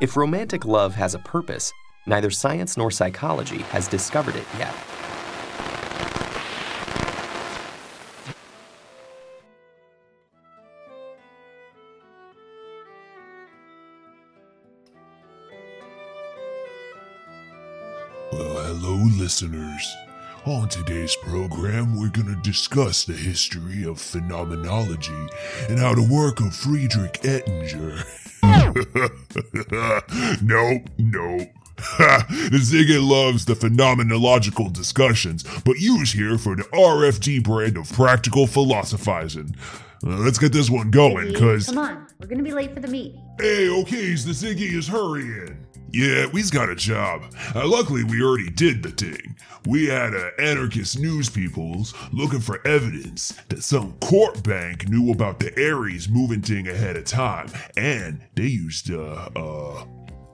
If romantic love has a purpose, neither science nor psychology has discovered it yet. Well, hello, listeners. On today's program, we're going to discuss the history of phenomenology and how the work of Friedrich Ettinger. nope, nope. Ziggy loves the phenomenological discussions, but use here for the RFD brand of practical philosophizing. Uh, let's get this one going, cause. Come on, we're gonna be late for the meet. Hey, okay, the Ziggy is hurrying. Yeah, we's got a job. Uh, luckily, we already did the thing. We had uh, anarchist news peoples looking for evidence that some court bank knew about the Ares moving thing ahead of time, and they used uh uh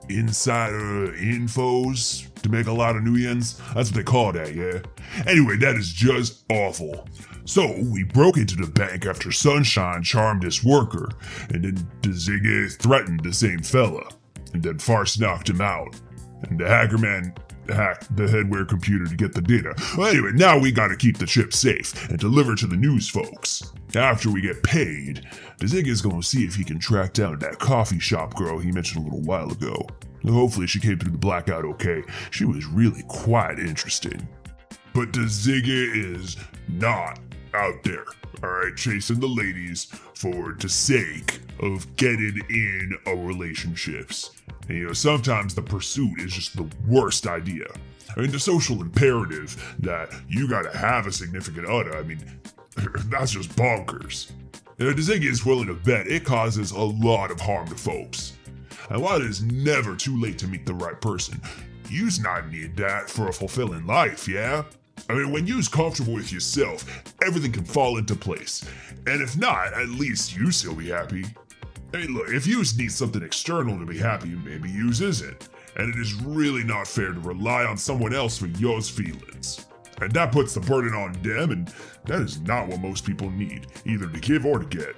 insider infos to make a lot of millions. That's what they call that, yeah. Anyway, that is just awful. So we broke into the bank after Sunshine charmed this worker, and then the Ziggy threatened the same fella and then Farce knocked him out. And the hacker man hacked the headwear computer to get the data. Anyway, now we gotta keep the chip safe and deliver to the news folks. After we get paid, the Ziggy's gonna see if he can track down that coffee shop girl he mentioned a little while ago. Hopefully she came through the blackout okay. She was really quite interesting. But the is not out there, alright, chasing the ladies for the sake of getting in a relationships. And, you know, sometimes the pursuit is just the worst idea. I mean, the social imperative that you gotta have a significant other, I mean, that's just bonkers. You know, the Ziggy is willing to bet it causes a lot of harm to folks. And while it is never too late to meet the right person, you's not need that for a fulfilling life, yeah? I mean, when you's comfortable with yourself, everything can fall into place. And if not, at least you still be happy. I mean, look, if yous need something external to be happy, maybe yous isn't. And it is really not fair to rely on someone else for yours feelings. And that puts the burden on them, and that is not what most people need, either to give or to get.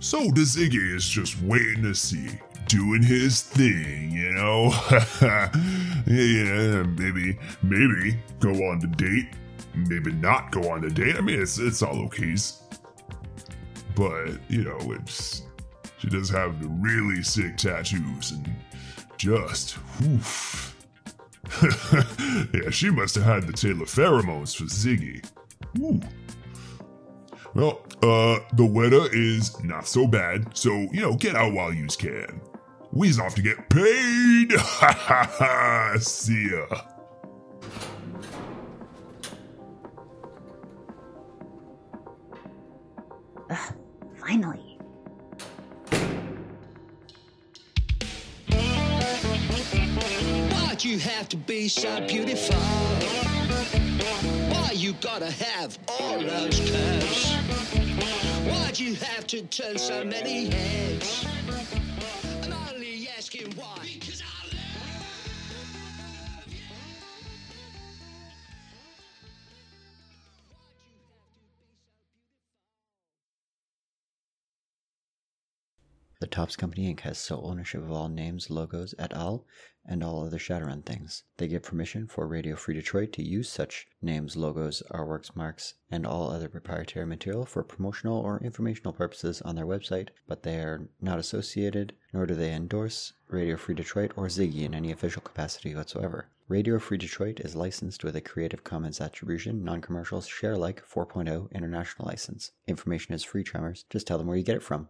So the Ziggy is just waiting to see, doing his thing, you know? yeah, maybe, maybe go on the date, maybe not go on the date. I mean, it's, it's all okays. But, you know, it's, she does have the really sick tattoos and just, woof. yeah, she must have had the tail of pheromones for Ziggy. Ooh. Well, uh, the weather is not so bad, so, you know, get out while you can. We's off to get paid! Ha ha ha! See ya! Ugh, finally. You have to be so beautiful? Why you gotta have all those curves? Why'd you have to turn so many heads? The Topps Company Inc. has sole ownership of all names, logos, et al., and all other Shadowrun things. They give permission for Radio Free Detroit to use such names, logos, artworks, marks, and all other proprietary material for promotional or informational purposes on their website, but they are not associated, nor do they endorse Radio Free Detroit or Ziggy in any official capacity whatsoever. Radio Free Detroit is licensed with a Creative Commons Attribution, Non-Commercial, Share Alike 4.0 International License. Information is free, Tremors. Just tell them where you get it from.